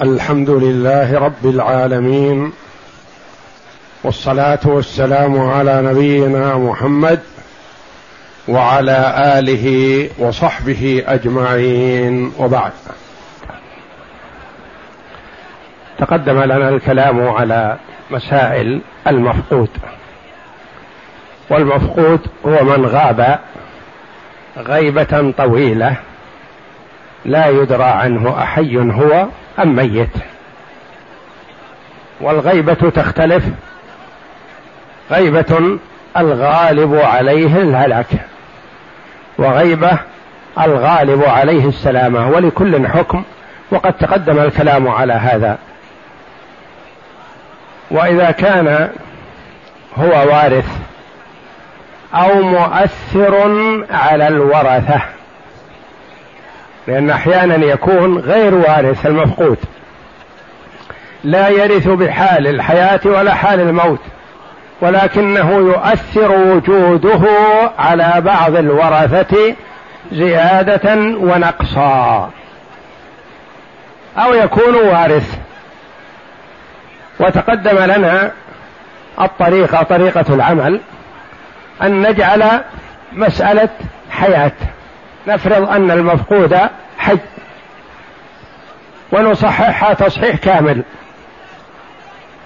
الحمد لله رب العالمين والصلاة والسلام على نبينا محمد وعلى آله وصحبه أجمعين وبعد. تقدم لنا الكلام على مسائل المفقود. والمفقود هو من غاب غيبة طويلة لا يدرى عنه أحي هو أم ميت؟ والغيبة تختلف. غيبة الغالب عليه الهلاك وغيبة الغالب عليه السلامة ولكل حكم وقد تقدم الكلام على هذا. وإذا كان هو وارث أو مؤثر على الورثة لأن أحيانا يكون غير وارث المفقود. لا يرث بحال الحياة ولا حال الموت ولكنه يؤثر وجوده على بعض الورثة زيادة ونقصا. أو يكون وارث. وتقدم لنا الطريقة طريقة العمل أن نجعل مسألة حياة. نفرض أن المفقود حي ونصححها تصحيح كامل.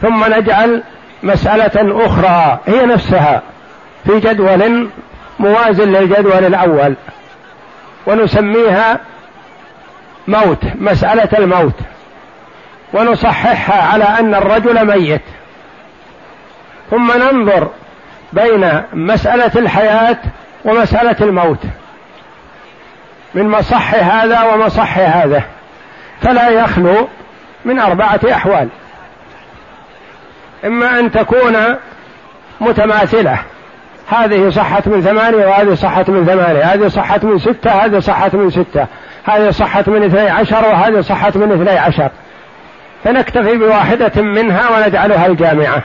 ثم نجعل مسألة أخرى هي نفسها في جدول موازن للجدول الأول ونسميها موت مسألة الموت ونصححها على أن الرجل ميت. ثم ننظر بين مسألة الحياة ومسألة الموت. من مصح هذا ومصح هذا فلا يخلو من أربعة أحوال. إما أن تكون متماثلة هذه صحت من ثمانية وهذه صحت من ثمانية هذه صحت من ستة هذه صحت من ستة هذه صحت من اثني عشر وهذه صحت من اثني عشر. فنكتفي بواحدة منها ونجعلها الجامعة.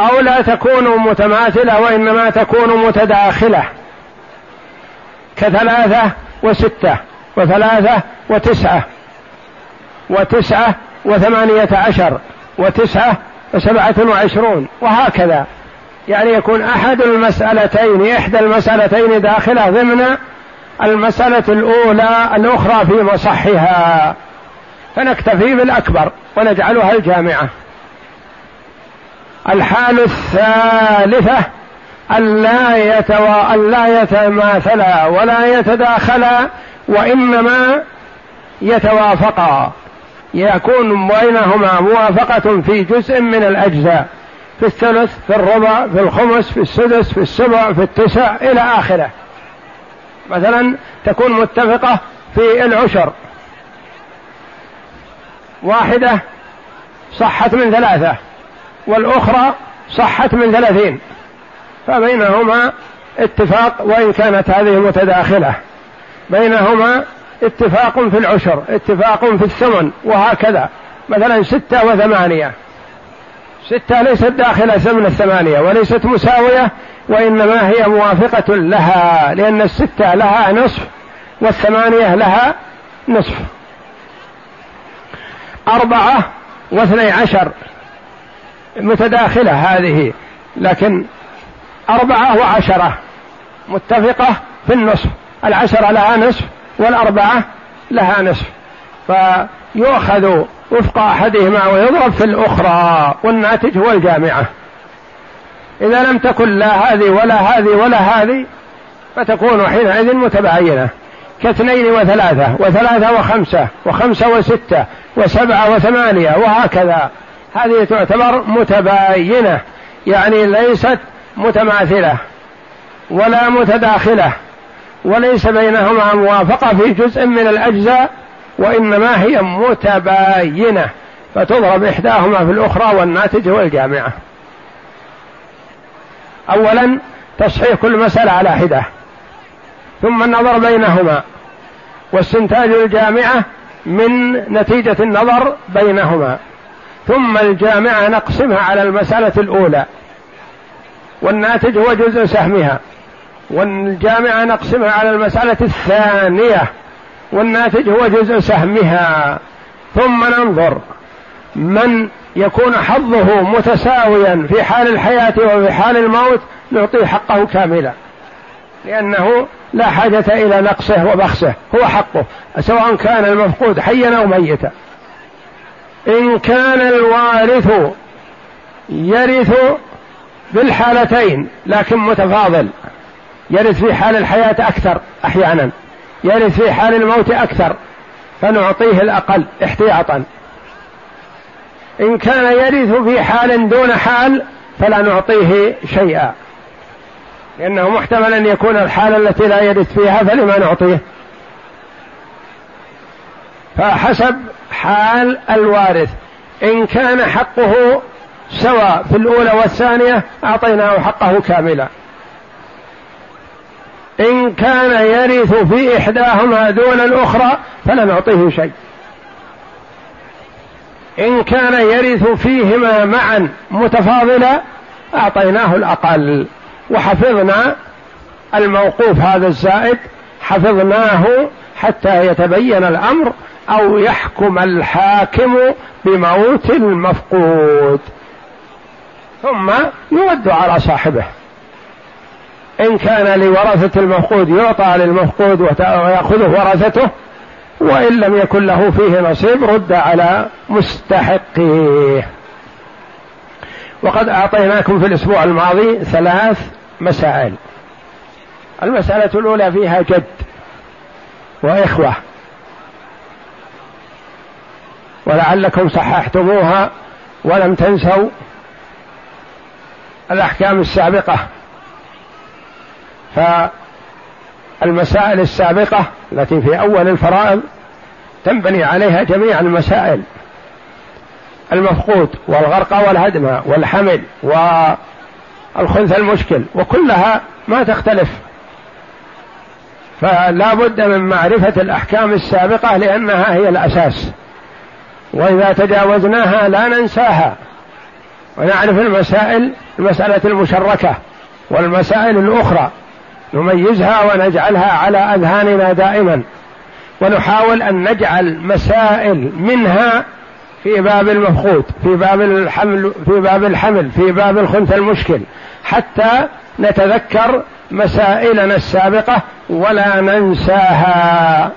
أو لا تكون متماثلة وإنما تكون متداخلة. كثلاثة وستة وثلاثة وتسعة وتسعة وثمانية عشر وتسعة وسبعة وعشرون وهكذا. يعني يكون أحد المسألتين إحدى المسألتين داخلة ضمن المسألة الأولى الأخرى في مصحها. فنكتفي بالأكبر ونجعلها الجامعة. الحال الثالثة ألا يتوا... ألا يتماثلا ولا يتداخلا وإنما يتوافقا. يكون بينهما موافقة في جزء من الأجزاء في الثلث في الربع في الخمس في السدس في السبع في التسع إلى آخره. مثلا تكون متفقة في العشر. واحدة صحت من ثلاثة والأخرى صحت من ثلاثين. فبينهما اتفاق وإن كانت هذه متداخلة. بينهما اتفاق في العشر اتفاق في الثمن وهكذا. مثلا ستة وثمانية. ستة ليست داخلة ثمن الثمانية وليست مساوية وإنما هي موافقة لها لأن الستة لها نصف والثمانية لها نصف. أربعة واثني عشر. متداخلة هذه لكن أربعة وعشرة. متفقة في النصف. العشرة لها نصف والأربعة لها نصف. فيؤخذ وفق أحدهما ويضرب في الأخرى والناتج هو الجامعة. إذا لم تكن لا هذه ولا هذه ولا هذه فتكون حينئذ متباينة. كاثنين وثلاثة وثلاثة وخمسة وخمسة وستة وسبعة وثمانية وهكذا. هذه تعتبر متباينة. يعني ليست متماثلة ولا متداخلة وليس بينهما موافقة في جزء من الأجزاء وإنما هي متباينة فتضرب إحداهما في الأخرى والناتج هو الجامعة. اولا تصحيح كل مسألة على حدة ثم النظر بينهما واستنتاج الجامعة من نتيجة النظر بينهما ثم الجامعة نقسمها على المسألة الأولى. والناتج هو جزء سهمها. والجامعة نقسمها على المسألة الثانية. والناتج هو جزء سهمها. ثم ننظر من يكون حظه متساويا في حال الحياة وفي حال الموت نعطيه حقه كاملا. لأنه لا حاجة إلى نقصه وبخسه. هو حقه. سواء كان المفقود حيا أو ميتا. إن كان الوارث يرث بالحالتين لكن متفاضل. يرث في حال الحياة أكثر أحيانا. يرث في حال الموت أكثر. فنعطيه الأقل احتياطا. إن كان يرث في حال دون حال فلا نعطيه شيئا. لأنه محتمل أن يكون الحالة التي لا يرث فيها فلما نعطيه؟ فحسب حال الوارث. إن كان حقه سواء في الأولى والثانية أعطيناه حقه كاملا. إن كان يرث في إحداهما دون الأخرى فلا نعطيه شيء. إن كان يرث فيهما معا متفاضلا أعطيناه الأقل. وحفظنا الموقوف هذا الزائد حفظناه حتى يتبين الأمر أو يحكم الحاكم بموت المفقود. ثم يرد على صاحبه. إن كان لورثة المفقود يعطى للمفقود ويأخذه ورثته وإن لم يكن له فيه نصيب رد على مستحقيه. وقد أعطيناكم في الأسبوع الماضي ثلاث مسائل. المسألة الأولى فيها جد وإخوة. ولعلكم صححتموها ولم تنسوا. الأحكام السابقة. فالمسائل السابقة التي في أول الفرائض تنبني عليها جميع المسائل. المفقود والغرق والهدم والحمل والخنث المشكل وكلها ما تختلف. فلا بد من معرفة الأحكام السابقة لأنها هي الأساس. وإذا تجاوزناها لا ننساها. ونعرف المسائل المسألة المشركة والمسائل الأخرى نميزها ونجعلها على أذهاننا دائما. ونحاول أن نجعل مسائل منها في باب المفقود في باب الحمل في باب الحمل في باب الخنث المشكل حتى نتذكر مسائلنا السابقة ولا ننساها.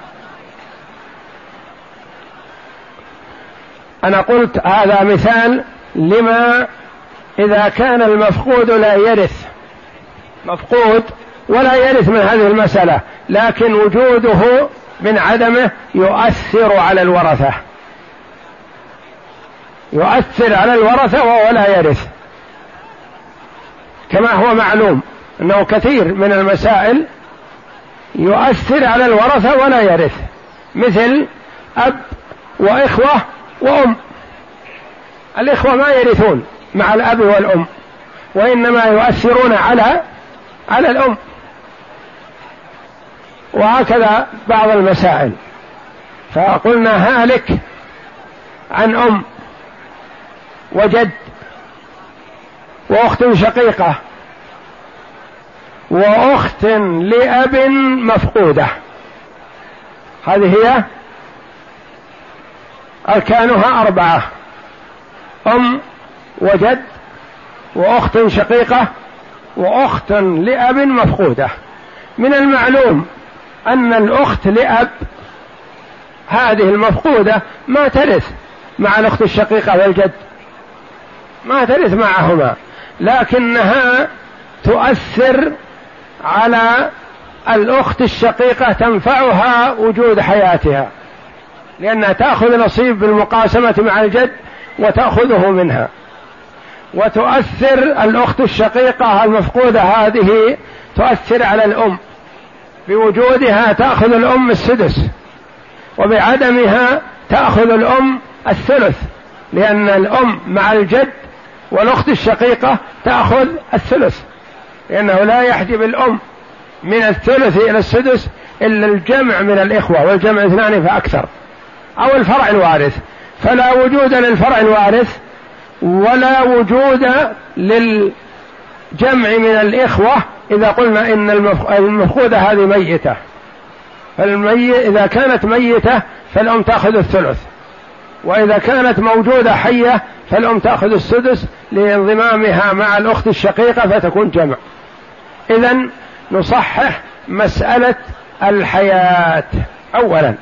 أنا قلت هذا مثال لما إذا كان المفقود لا يرث. مفقود ولا يرث من هذه المسألة لكن وجوده من عدمه يؤثر على الورثة. يؤثر على الورثة وهو لا يرث. كما هو معلوم أنه كثير من المسائل يؤثر على الورثة ولا يرث. مثل أب وإخوة وأم. الإخوة ما يرثون. مع الأب والأم وإنما يؤثرون على على الأم. وهكذا بعض المسائل. فقلنا هالك عن أم وجد وأخت شقيقة وأخت لأب مفقودة. هذه هي أركانها أربعة. أم وجد وأخت شقيقة وأخت لأب مفقودة. من المعلوم أن الأخت لأب هذه المفقودة ما ترث مع الأخت الشقيقة والجد ما ترث معهما لكنها تؤثر على الأخت الشقيقة تنفعها وجود حياتها لأنها تأخذ نصيب بالمقاسمة مع الجد وتأخذه منها. وتؤثر الأخت الشقيقة المفقودة هذه تؤثر على الأم. بوجودها تأخذ الأم السدس وبعدمها تأخذ الأم الثلث لأن الأم مع الجد والأخت الشقيقة تأخذ الثلث لأنه لا يحجب الام من الثلث إلى السدس إلا الجمع من الإخوة والجمع اثنان فأكثر. أو الفرع الوارث. فلا وجود للفرع الوارث ولا وجود للجمع من الإخوة إذا قلنا إن المفقودة هذه ميتة. فالمي إذا كانت ميتة فالأم تأخذ الثلث. وإذا كانت موجودة حية فالأم تأخذ السدس لانضمامها مع الأخت الشقيقة فتكون جمع. إذا نصحح مسألة الحياة. أولا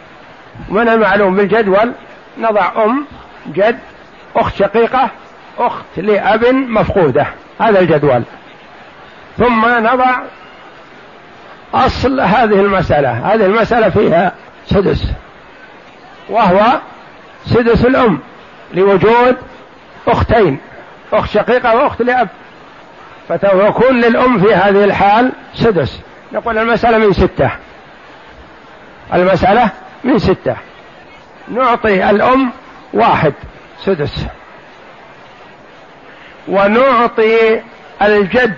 من المعلوم بالجدول؟ نضع أم جد أخت شقيقة أخت لأب مفقودة. هذا الجدول. ثم نضع أصل هذه المسألة. هذه المسألة فيها سدس. وهو سدس الأم لوجود أختين أخت شقيقة وأخت لأب. فتكون للأم في هذه الحال سدس. نقول المسألة من ستة. المسألة من ستة. نعطي الأم واحد سدس. ونعطي الجد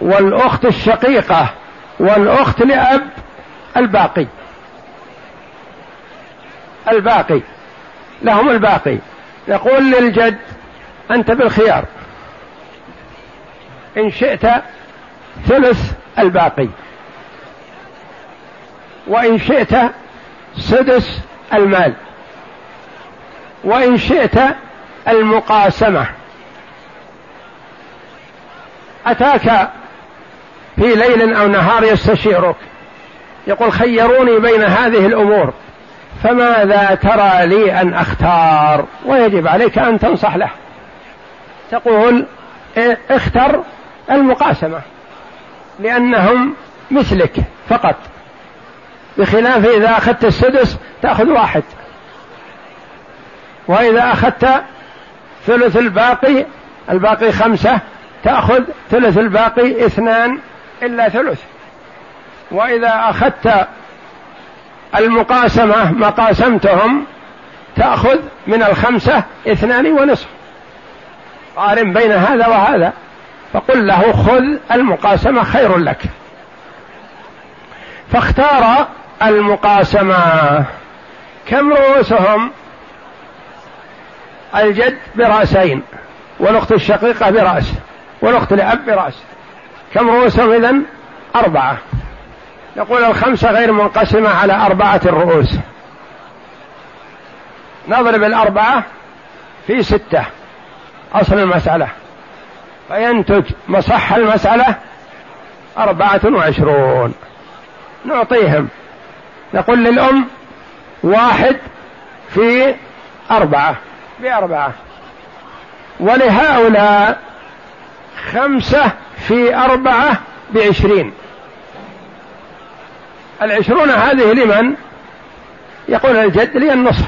والأخت الشقيقة والأخت لأب الباقي. الباقي. لهم الباقي. يقول للجد أنت بالخيار. إن شئت ثلث الباقي. وإن شئت سدس المال. وإن شئت المقاسمة. أتاك في ليل أو نهار يستشيرك. يقول خيروني بين هذه الأمور فماذا ترى لي أن أختار؟ ويجب عليك أن تنصح له. تقول اختر المقاسمة لأنهم مثلك فقط. بخلاف إذا أخذت السدس تأخذ واحد. وإذا أخذت ثلث الباقي الباقي خمسة تأخذ ثلث الباقي اثنان إلا ثلث. وإذا أخذت المقاسمة ما قاسمتهم تأخذ من الخمسة اثنان ونصف. قارن بين هذا وهذا. فقل له خذ المقاسمة خير لك. فاختار المقاسمة. كم رؤوسهم؟ الجد برأسين والأخت الشقيقة برأس. والأخت لأب برأس. كم رؤوسهم إذن؟ أربعة. نقول الخمسة غير منقسمة على أربعة الرؤوس. نضرب الأربعة في ستة. أصل المسألة. فينتج مصح المسألة أربعة وعشرون. نعطيهم. نقول للأم واحد في أربعة. بأربعة. ولهؤلاء خمسة في أربعة بعشرين. العشرون هذه لمن؟ يقول الجد لي النصف.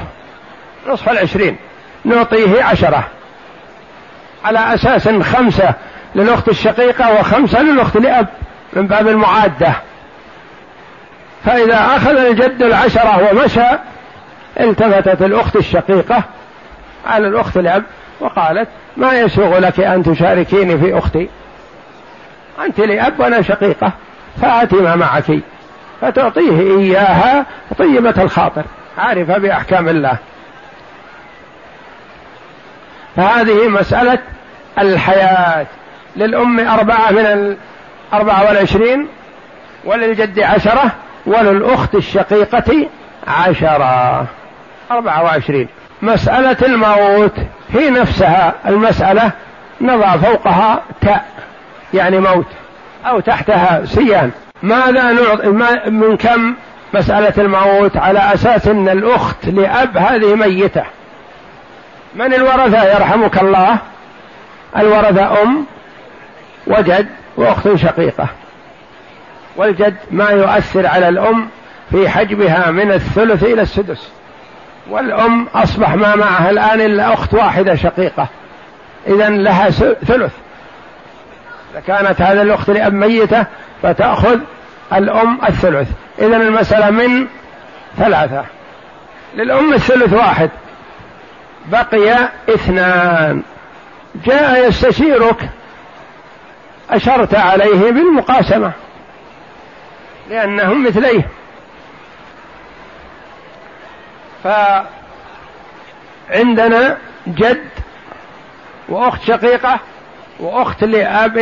نصف العشرين. نعطيه عشرة. على أساس خمسة للأخت الشقيقة وخمسة للأخت لأب من باب المعادة. فإذا أخذ الجد العشرة ومشى التفتت الأخت الشقيقة على الأخت الأب وقالت ما يسوغ لك أن تشاركيني في أختي. أنت لأب وأنا شقيقة فآتي ما معك. فتعطيه إياها طيبة الخاطر عارفة بأحكام الله. فهذه مسألة الحياة للأم أربعة من الأربعة والعشرين وللجد عشرة وللأخت الشقيقة عشرة. أربعة وعشرين. مسألة الموت هي نفسها المسألة نضع فوقها تاء يعني موت أو تحتها سيان ماذا نعطي من كم مسألة الموت؟ على أساس أن الأخت لأب هذه ميتة. من الورثة؟ يرحمك الله. الورثة أم وجد وأخت شقيقة. والجد ما يؤثر على الأم في حجبها من الثلث إلى السدس. والأم أصبح ما معها الآن إلا أخت واحدة شقيقة. إذا لها ثلث. إذا كانت هذه الأخت لأب ميتة فتأخذ الأم الثلث. إذا المسألة من ثلاثة. للأم الثلث واحد. بقي اثنان. جاء يستشيرك. أشرت عليه بالمقاسمة. لأنهم مثليه. فعندنا جد وأخت شقيقة وأخت لأب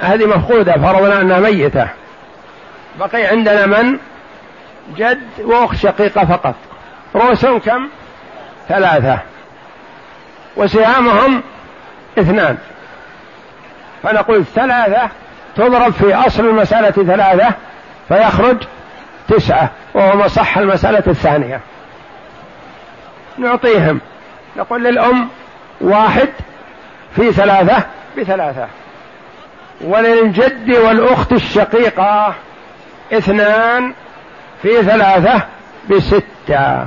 هذه مفقودة فرضنا أنها ميتة. بقي عندنا من؟ جد وأخت شقيقة فقط. رؤوسهم كم؟ ثلاثة. وسهامهم اثنان. فنقول ثلاثة تضرب في أصل المسألة ثلاثة فيخرج تسعة وهو مصح المسألة الثانية. نعطيهم. نقول للأم واحد في ثلاثة بثلاثة. وللجد والأخت الشقيقة اثنان في ثلاثة بستة.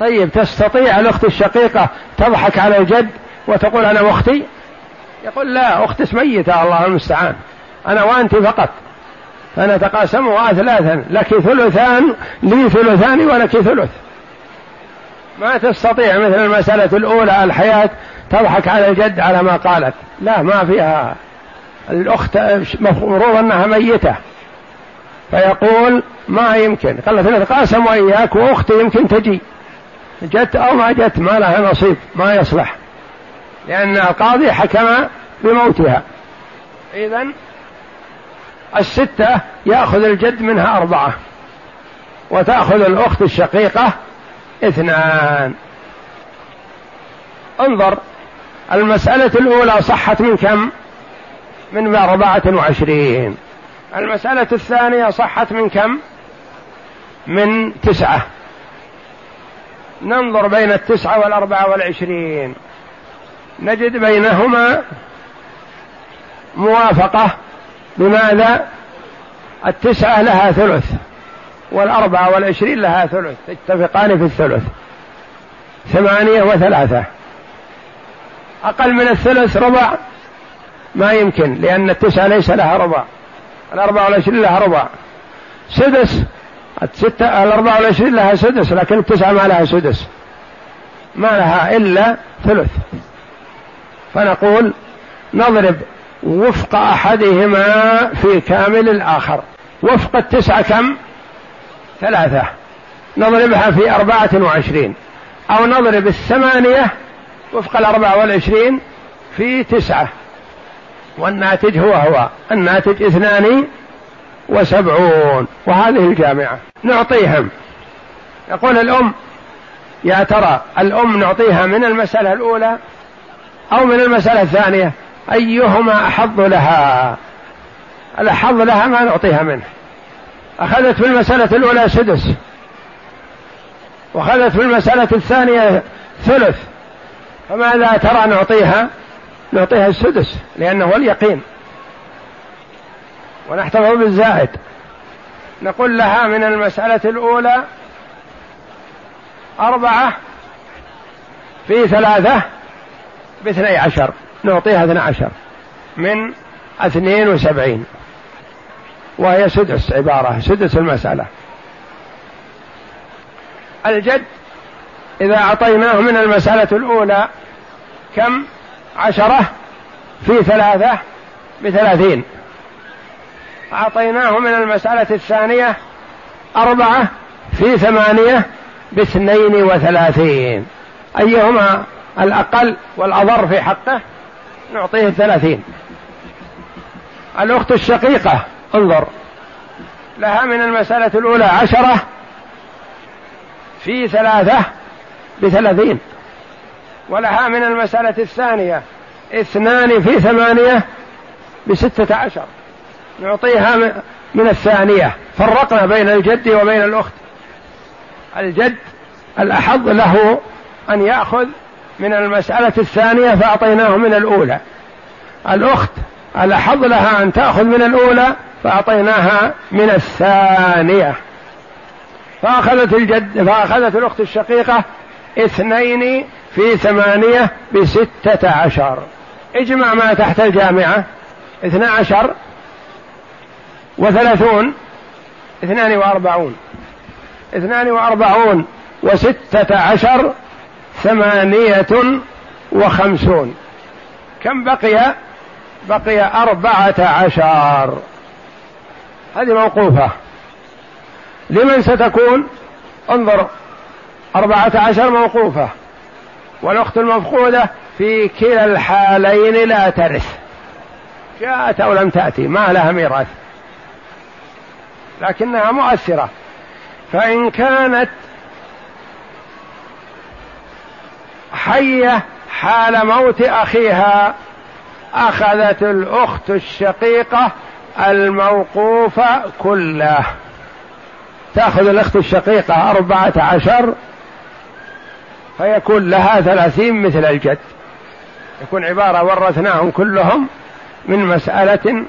طيب تستطيع الأخت الشقيقة تضحك على الجد وتقول أنا أختي؟ يقول لا أخت ميتة؟ الله المستعان. أنا وأنت فقط. فنتقاسمها ثلاثا. لك ثلثان لي ثلثان ولك ثلث. ما تستطيع مثل المسألة الأولى الحياة تضحك على الجد على ما قالت. لا ما فيها. الأخت مفروض أنها ميتة. فيقول ما يمكن. قال نتقاسم وإياك وأختي يمكن تجي. جت أو ما جت ما لها نصيب ما يصلح. لأن القاضي حكم بموتها. إذا الستة يأخذ الجد منها أربعة. وتأخذ الأخت الشقيقة اثنان انظر المسألة الأولى صحت من كم؟ من أربعة وعشرين المسألة الثانية صحت من كم؟ من تسعة ننظر بين التسعة والأربعة والعشرين نجد بينهما موافقة بماذا؟ التسعة لها ثلث والأربعة والعشرين لها ثلث اتفقان في الثلث. ثمانية وثلاثة. أقل من الثلث ربع ما يمكن لأن التسعة ليس لها ربع. الأربعة والعشرين لها ربع. سدس الستة الأربعة والعشرين لها سدس لكن التسعة ما لها سدس. ما لها إلا ثلث. فنقول نضرب وفق أحدهما في كامل الآخر. وفق التسعة كم؟ ثلاثة. نضربها في أربعة وعشرين. أو نضرب الثمانية وفق الأربعة والعشرين في تسعة. والناتج هو هو. الناتج اثنان وسبعون. وهذه الجامعة. نعطيهم. يقول الأم يا ترى الأم نعطيها من المسألة الأولى أو من المسألة الثانية؟ أيهما أحظ لها؟ الأحظ لها ما نعطيها منه. أخذت في المسألة الأولى سدس. وأخذت في المسألة الثانية ثلث. فماذا ترى نعطيها نعطيها السدس لأنه هو اليقين. ونحتفظ بالزائد. نقول لها من المسألة الأولى أربعة في ثلاثة باثني عشر. نعطيها اثنى عشر من اثنين وسبعين. وهي سدس عبارة سدس المسألة. الجد إذا أعطيناه من المسألة الأولى كم؟ عشرة في ثلاثة بثلاثين. أعطيناه من المسألة الثانية أربعة في ثمانية باثنين وثلاثين. أيهما الأقل والأضر في حقه؟ نعطيه الثلاثين. الأخت الشقيقة انظر. لها من المسألة الأولى عشرة في ثلاثة بثلاثين. ولها من المسألة الثانية اثنان في ثمانية بستة عشر. نعطيها من الثانية. فرقنا بين الجد وبين الأخت. الجد الأحظ له أن يأخذ من المسألة الثانية فأعطيناه من الأولى. الأخت الأحظ لها أن تأخذ من الأولى فأعطيناها من الثانية. فأخذت الجد فأخذت الأخت الشقيقة اثنين في ثمانية بستة عشر. اجمع ما تحت الجامعة. اثنى عشر وثلاثون. اثنان وأربعون. اثنان وأربعون وستة عشر ثمانية وخمسون. كم بقي؟ بقي أربعة عشر. هذه موقوفة. لمن ستكون؟ انظر أربعة عشر موقوفة. والأخت المفقودة في كلا الحالين لا ترث. جاءت أو لم تأتي ما لها ميراث. لكنها مؤثرة. فإن كانت حية حال موت أخيها أخذت الأخت الشقيقة الموقوف كله. تأخذ الأخت الشقيقة أربعة عشر فيكون لها ثلاثين مثل الجد. يكون عبارة ورثناهم كلهم من مسألة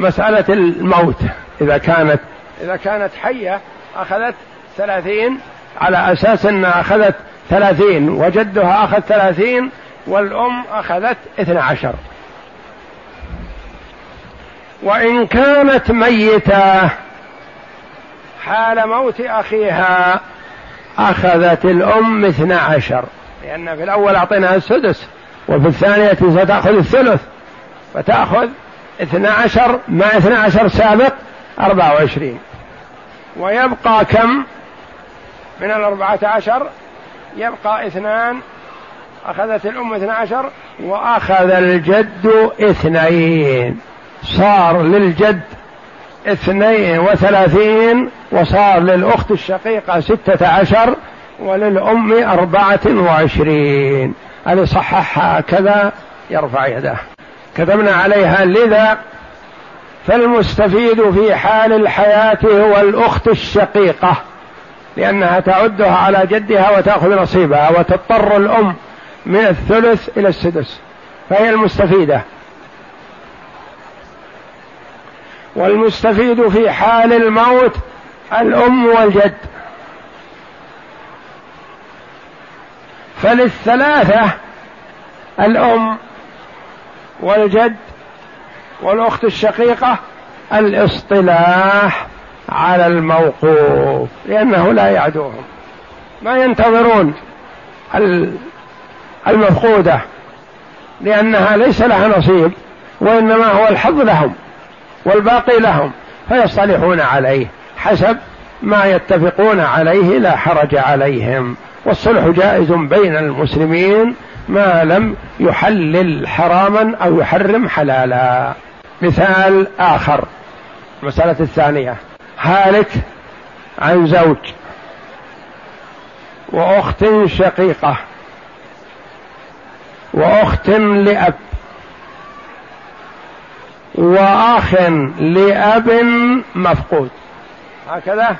مسألة الموت. إذا كانت إذا كانت حية أخذت ثلاثين على أساس أنها أخذت ثلاثين وجدها أخذ ثلاثين والأم أخذت اثنى عشر. وإن كانت ميتة حال موت أخيها أخذت الأم اثنى عشر. لأن في الأول أعطيناها السدس وفي الثانية ستأخذ الثلث فتأخذ اثنى عشر مع اثنى عشر سابق أربعة وعشرين. ويبقى كم؟ من الأربعة عشر يبقى اثنان أخذت الأم اثنى عشر وأخذ الجد اثنين. صار للجد اثنين وثلاثين وصار للأخت الشقيقة ستة عشر وللأم أربعة وعشرين. اللي صححها كذا يرفع يده. كتبنا عليها لذا فالمستفيد في حال الحياة هو الأخت الشقيقة لأنها تعدها على جدها وتأخذ نصيبها وتضطر الأم من الثلث إلى السدس فهي المستفيدة. والمستفيد في حال الموت الأم والجد. فللثلاثة الأم والجد والأخت الشقيقة الاصطلاح على الموقوف لأنه لا يعدوهم. ما ينتظرون المفقودة لأنها ليس لها نصيب وإنما هو الحظ لهم والباقي لهم فيصطلحون عليه حسب ما يتفقون عليه لا حرج عليهم. والصلح جائز بين المسلمين ما لم يحلل حراما أو يحرم حلالا. مثال آخر المسألة الثانية هالك عن زوج وأخت شقيقة. واخت لأب. واخ لأب مفقود. هكذا؟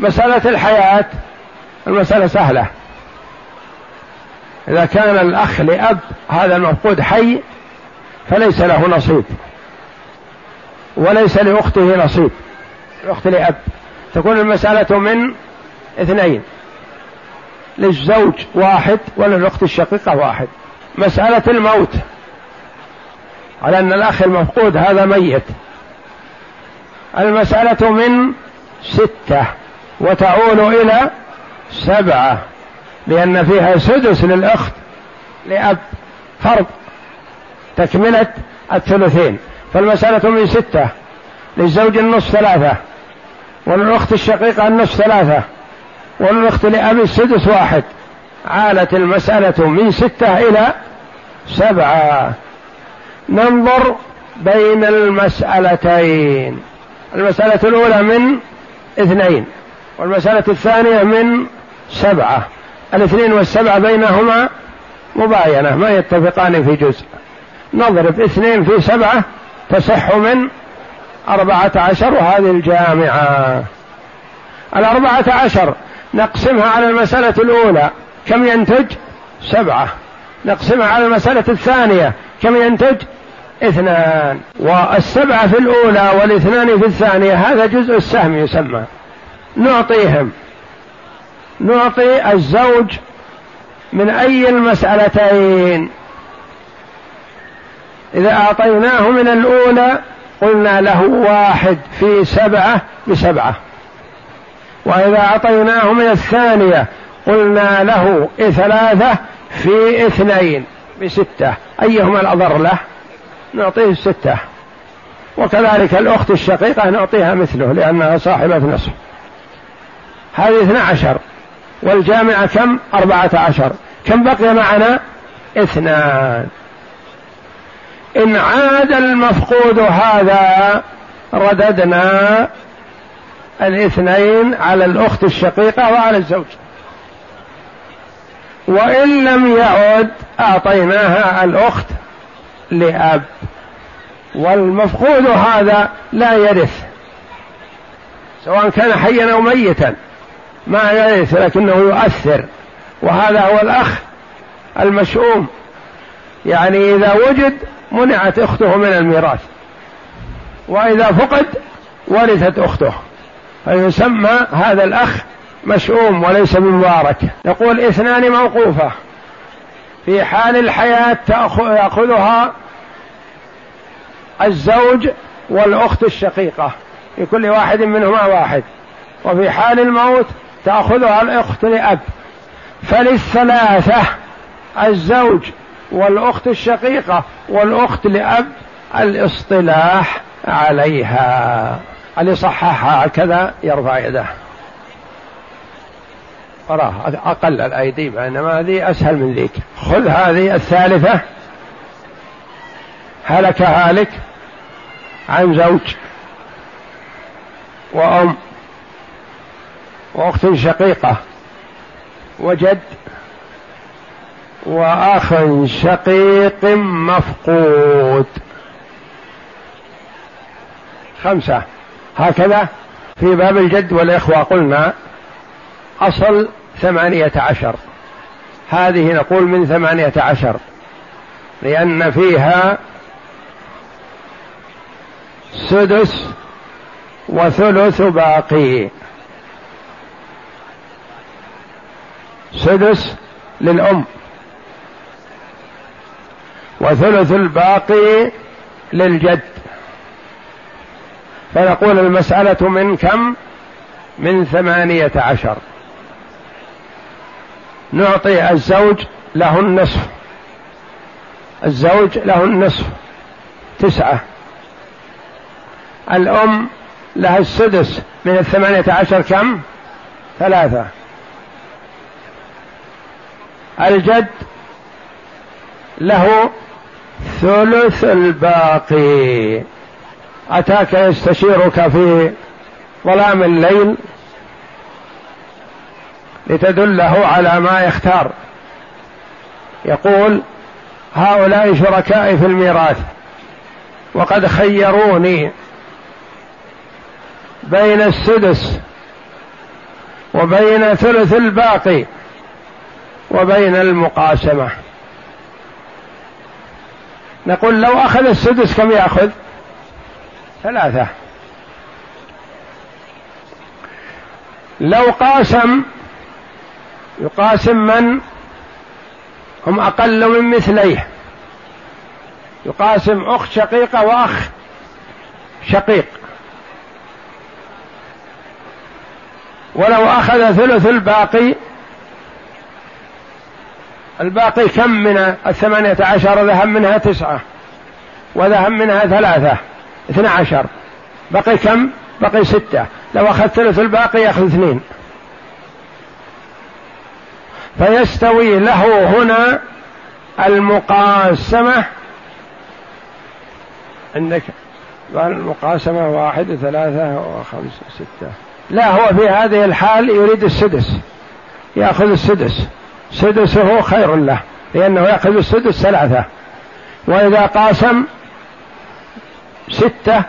مسألة الحياة المسألة سهلة. إذا كان الأخ لأب هذا المفقود حي فليس له نصيب. وليس لأخته نصيب. الأخت لأب. تكون المسألة من اثنين. للزوج واحد وللأخت الشقيقة واحد. مسألة الموت. على أن الأخ المفقود هذا ميت. المسألة من ستة وتعول إلى سبعة لأن فيها سدس للأخت لأب. فرض تكملة الثلثين. فالمسألة من ستة للزوج النصف ثلاثة وللأخت الشقيقة النصف ثلاثة. وللأخت لأب السدس واحد. عالت المسألة من ستة إلى سبعة. ننظر بين المسألتين. المسألة الأولى من اثنين والمسألة الثانية من سبعة. الاثنين والسبعة بينهما مباينة ما يتفقان في جزء. نضرب اثنين في سبعة تصح من أربعة عشر وهذه الجامعة. الأربعة عشر نقسمها على المسألة الأولى كم ينتج؟ سبعة. نقسمها على المسألة الثانية كم ينتج؟ اثنان. والسبعة في الأولى والاثنان في الثانية هذا جزء السهم يسمى. نعطيهم. نعطي الزوج من أي المسألتين؟ إذا أعطيناه من الأولى قلنا له واحد في سبعة بسبعة. وإذا أعطيناه من الثانية قلنا له ثلاثة في اثنين بستة. أيهما الأضر له؟ نعطيه الستة. وكذلك الأخت الشقيقة نعطيها مثله لأنها صاحبة نصف. هذه اثنى عشر. والجامعة كم؟ أربعة عشر. كم بقي معنا؟ اثنان. إن عاد المفقود هذا رددنا الاثنين على الأخت الشقيقة وعلى الزوج. وإن لم يعد أعطيناها الأخت لأب. والمفقود هذا لا يرث. سواء كان حيا أو ميتا. ما يرث لكنه يؤثر. وهذا هو الأخ المشؤوم. يعني إذا وجد منعت أخته من الميراث. وإذا فقد ورثت أخته. فيسمى هذا الأخ مشؤوم وليس بمبارك. يقول اثنان موقوفة. في حال الحياة يأخذها الزوج والأخت الشقيقة. لكل واحد منهما واحد. وفي حال الموت تأخذها الأخت لأب. فللثلاثة الزوج والأخت الشقيقة والأخت لأب الاصطلاح عليها. اللي صححها هكذا يرفع يده. وراه أقل الأيدي بينما هذه أسهل من ذيك. خذ هذه الثالثة هلك هالك عن زوج وأم وأخت شقيقة وجد وأخ شقيق مفقود. خمسة. هكذا في باب الجد والإخوة. قلنا أصل ثمانية عشر. هذه نقول من ثمانية عشر لأن فيها سدس وثلث باقي. سدس للأم وثلث الباقي للجد. فنقول المسألة من كم؟ من ثمانية عشر. نعطي الزوج له النصف. الزوج له النصف. تسعة. الأم لها السدس. من الثمانية عشر كم؟ ثلاثة. الجد له ثلث الباقي. أتاك يستشيرك في ظلام الليل لتدله على ما يختار. يقول هؤلاء شركائي في الميراث وقد خيروني بين السدس وبين ثلث الباقي وبين المقاسمة. نقول لو أخذ السدس كم يأخذ؟ ثلاثة. لو قاسم يقاسم من؟ هم أقل من مثليه. يقاسم اخت شقيقة وأخ شقيق. ولو أخذ ثلث الباقي الباقي كم من الثمانية عشر؟ ذهب منها تسعة. وذهب منها ثلاثة. اثنى عشر. بقي كم؟ بقي ستة. لو أخذ ثلث الباقي يأخذ اثنين. فيستوي له هنا المقاسمة. عندك المقاسمة واحد ثلاثة وخمسة ستة. لا هو في هذه الحال يريد السدس. يأخذ السدس. سدسه خير له لأنه يأخذ السدس ثلاثة. وإذا قاسم ستة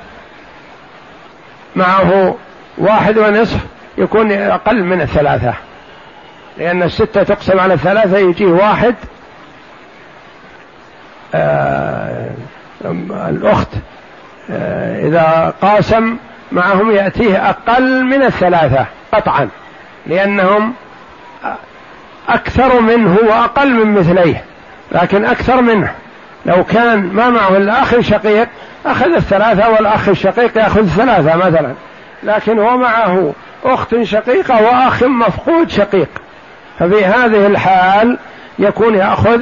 معه واحد ونصف يكون أقل من الثلاثة. لأن الستة تقسم على الثلاثة يجيه واحد آه الأخت آه إذا قاسم معهم يأتيه أقل من الثلاثة قطعا لأنهم أكثر منه وأقل من مثليه لكن أكثر منه. لو كان ما معه الأخ الشقيق أخذ الثلاثة والأخ الشقيق يأخذ ثلاثة مثلا. لكن هو معه أخت شقيقة وأخ مفقود شقيق. ففي هذه الحال يكون يأخذ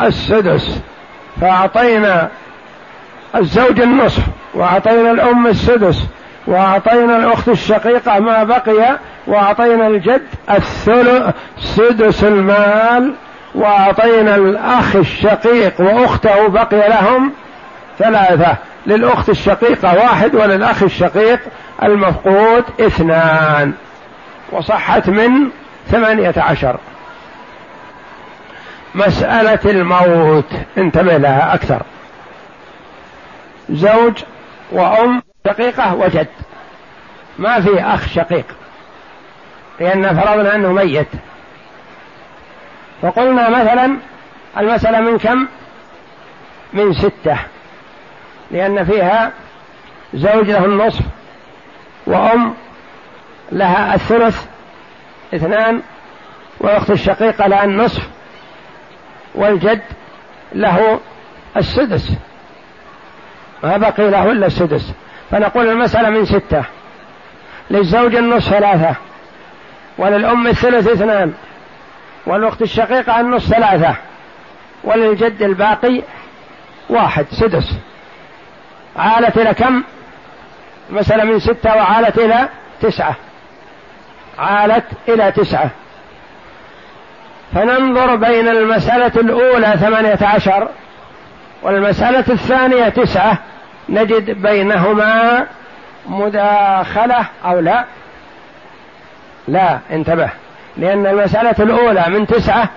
السدس. فأعطينا الزوج النصف وأعطينا الأم السدس وأعطينا الأخت الشقيقة ما بقي وأعطينا الجد الثلث سدس المال وأعطينا الأخ الشقيق وأخته بقي لهم ثلاثة للأخت الشقيقة واحد وللأخ الشقيق المفقود اثنان. وصحت من ثمانية عشر. مسألة الموت انتبه لها أكثر. زوج وأم شقيقة وجد. ما في أخ شقيق لأن فرضنا أنه ميت. فقلنا مثلا المسألة من كم؟ من ستة. لأن فيها زوج له النصف وأم لها الثلث اثنان والأخت الشقيقة لها النصف والجد له السدس. ما بقي له إلا السدس. فنقول المسألة من ستة. للزوج النصف ثلاثة وللأم الثلث اثنان والأخت الشقيقة النصف ثلاثة وللجد الباقي واحد سدس. عالت إلى كم؟ مسألة من ستة وعالت إلى تسعة. عالت إلى تسعة. فننظر بين المسألة الأولى ثمانية عشر والمسألة الثانية تسعة. نجد بينهما مداخلة أو لا؟ لا انتبه. لأن المسألة الأولى من تسعة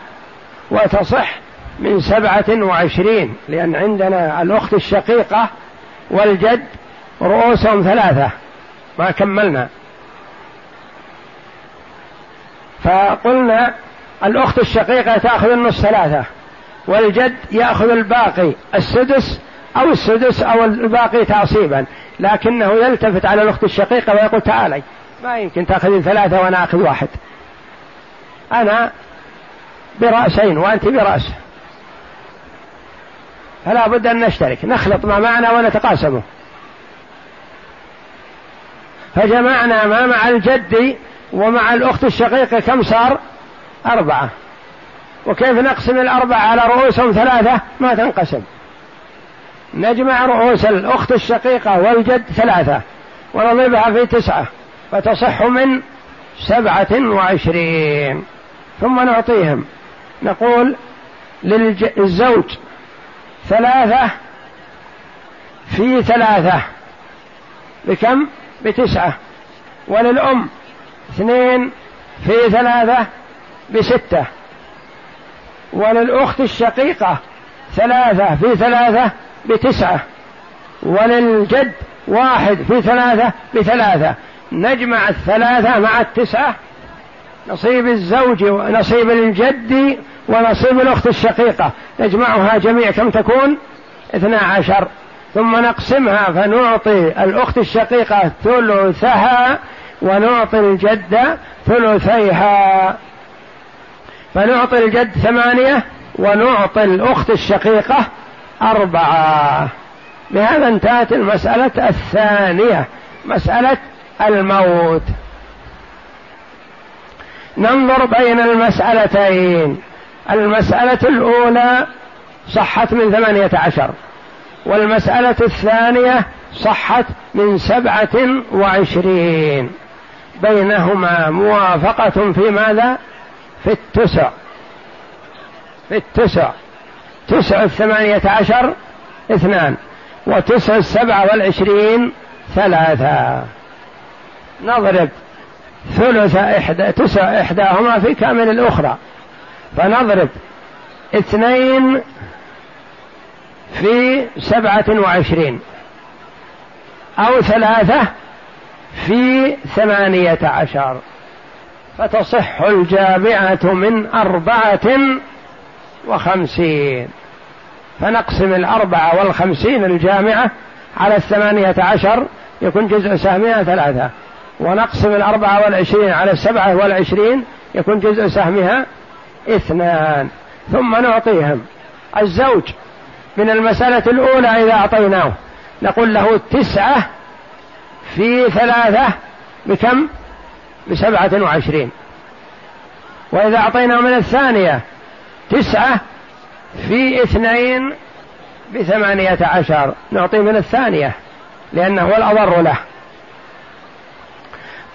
وتصح من سبعة وعشرين. لأن عندنا الأخت الشقيقة والجد رؤوسهم ثلاثة. ما كملنا. فقلنا الأخت الشقيقة تأخذ النص ثلاثة والجد يأخذ الباقي السدس أو السدس أو الباقي تعصيبا لكنه يلتفت على الأخت الشقيقة ويقول تعالي. ما يمكن تأخذين ثلاثة وأنا أخذ واحد. أنا برأسين وأنت برأس. فلا بد أن نشترك نخلط ما معنا ونتقاسمه. فجمعنا ما مع الجد ومع الأخت الشقيقة كم صار؟ أربعة. وكيف نقسم الأربعة على رؤوسهم ثلاثة؟ ما تنقسم. نجمع رؤوس الأخت الشقيقة والجد ثلاثة ونضربها في تسعة فتصح من سبعة وعشرين. ثم نعطيهم. نقول للزوج ثلاثة في ثلاثة بكم؟ بتسعة. وللأم اثنين في ثلاثة بستة. وللأخت الشقيقة ثلاثة في ثلاثة بتسعة. وللجد واحد في ثلاثة بثلاثة. نجمع الثلاثة مع التسعة؟ نصيب الزوج ونصيب الجد ونصيب الأخت الشقيقة. نجمعها جميع كم تكون؟ اثنا عشر. ثم نقسمها فنعطي الأخت الشقيقة ثلثها ونعطي الجد ثلثيها. فنعطي الجد ثمانية ونعطي الأخت الشقيقة أربعة. بهذا انتهت المسألة الثانية مسألة الموت. ننظر بين المسألتين. المسألة الأولى صحت من ثمانية عشر والمسألة الثانية صحت من سبعة وعشرين. بينهما موافقة في ماذا؟ في التسع. في التسع. تسع الثمانية عشر اثنان وتسع السبعة والعشرين ثلاثة. نضرب ثلث إحدى تسع إحداهما في كامل الأخرى. فنضرب اثنين في سبعة وعشرين أو ثلاثة في ثمانية عشر فتصح الجامعة من أربعة وخمسين فنقسم الأربعة والخمسين الجامعة على الثمانية عشر يكون جزء سهمها ثلاثة ونقسم الأربعة والعشرين على السبعة والعشرين يكون جزء سهمها اثنان ثم نعطيهم. الزوج من المسألة الأولى إذا أعطيناه نقول له تسعة في ثلاثة بكم؟ بسبعة وعشرين. وإذا أعطيناه من الثانية تسعة في اثنين بثمانية عشر نعطيه من الثانية لأنه هو الأضر له.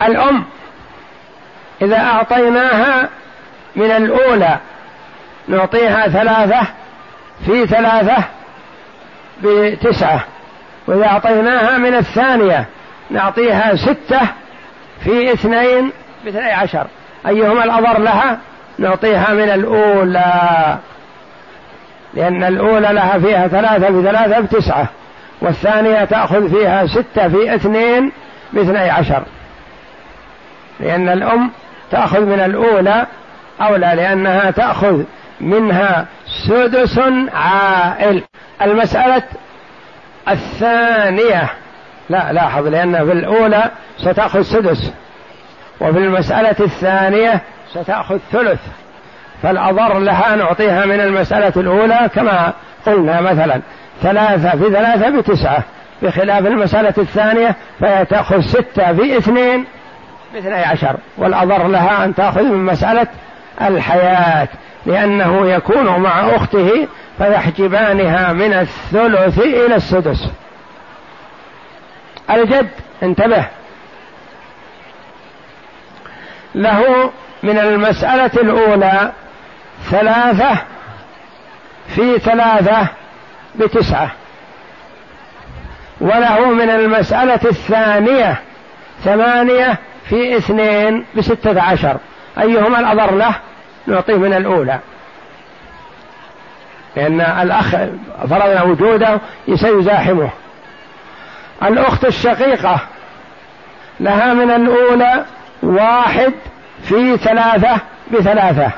الأم إذا أعطيناها من الأولى نعطيها ثلاثة في ثلاثة بتسعة. وإذا أعطيناها من الثانية نعطيها ستة في اثنين باثني عشر. أيهما الأضر لها؟ نعطيها من الأولى. لأن الأولى لها فيها ثلاثة بثلاثة بتسعة. والثانية تأخذ فيها ستة في اثنين باثني عشر. لأن الأم تأخذ من الأولى أولى لأنها تأخذ منها سدس عائل. المسألة الثانية. لا لاحظ لأن في الأولى ستأخذ سدس وفي المسألة الثانية ستأخذ ثلث. فالأضر لها نعطيها من المسألة الأولى كما قلنا مثلا. ثلاثة في ثلاثة بتسعة بخلاف المسألة الثانية فهي تأخذ ستة في اثنين باثني عشر. والأضر لها أن تأخذ من مسألة الحياة لأنه يكون مع أخته فيحجبانها من الثلث إلى السدس. الجد انتبه. له من المسألة الأولى ثلاثة في ثلاثة بتسعة. وله من المسألة الثانية ثمانية في اثنين بستة عشر. أيهما الأضر له؟ نعطيه من الأولى. لأن الأخ فرضنا وجوده سيزاحمه. الأخت الشقيقة لها من الأولى واحد في ثلاثة بثلاثة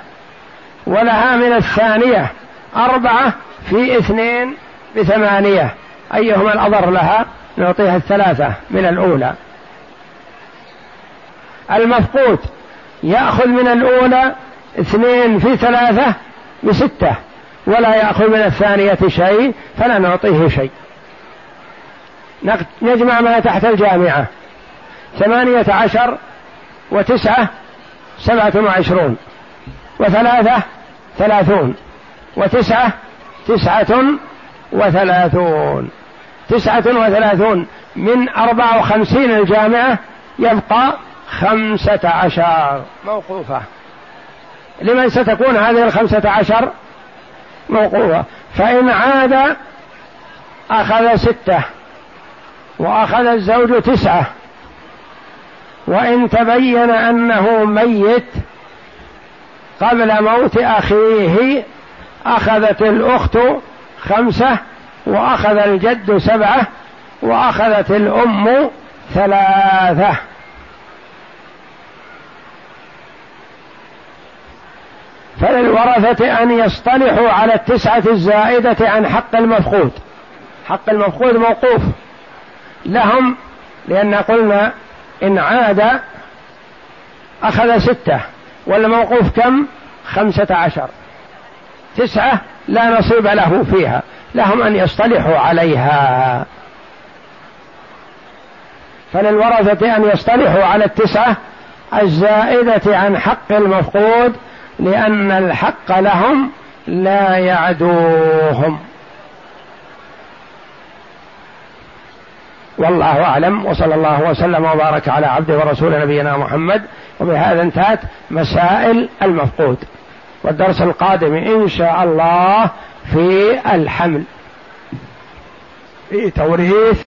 ولها من الثانية أربعة في اثنين بثمانية. أيهما الأضر لها؟ نعطيها الثلاثة من الأولى. المفقود يأخذ من الأولى اثنين في ثلاثة بستة ولا يأخذ من الثانية شيء فلا نعطيه شيء. نجمع ما تحت الجامعة. ثمانية عشر وتسعة سبعة وعشرون وثلاثة ثلاثون وتسعة تسعة وثلاثون. تسعة وثلاثون من أربعة وخمسين الجامعة يبقى خمسة عشر. موقوفة. لمن ستكون هذه الخمسة عشر؟ موقوفة. فإن عاد أخذ ستة وأخذ الزوج تسعة. وإن تبين أنه ميت قبل موت أخيه أخذت الأخت خمسة وأخذ الجد سبعة وأخذت الأم ثلاثة. فللورثة أن يصطلحوا على التسعة الزائدة عن حق المفقود. حق المفقود موقوف. لهم لأن قلنا إن عاد أخذ ستة والموقوف كم؟ خمسة عشر. تسعة لا نصيب له فيها. لهم أن يصطلحوا عليها. فللورثة أن يصطلحوا على التسعة الزائدة عن حق المفقود لأن الحق لهم لا يعدوهم. والله أعلم وصلى الله وسلم وبارك على عبده ورسول نبينا محمد. وبهذا انتهت مسائل المفقود والدرس القادم إن شاء الله في الحمل. في توريث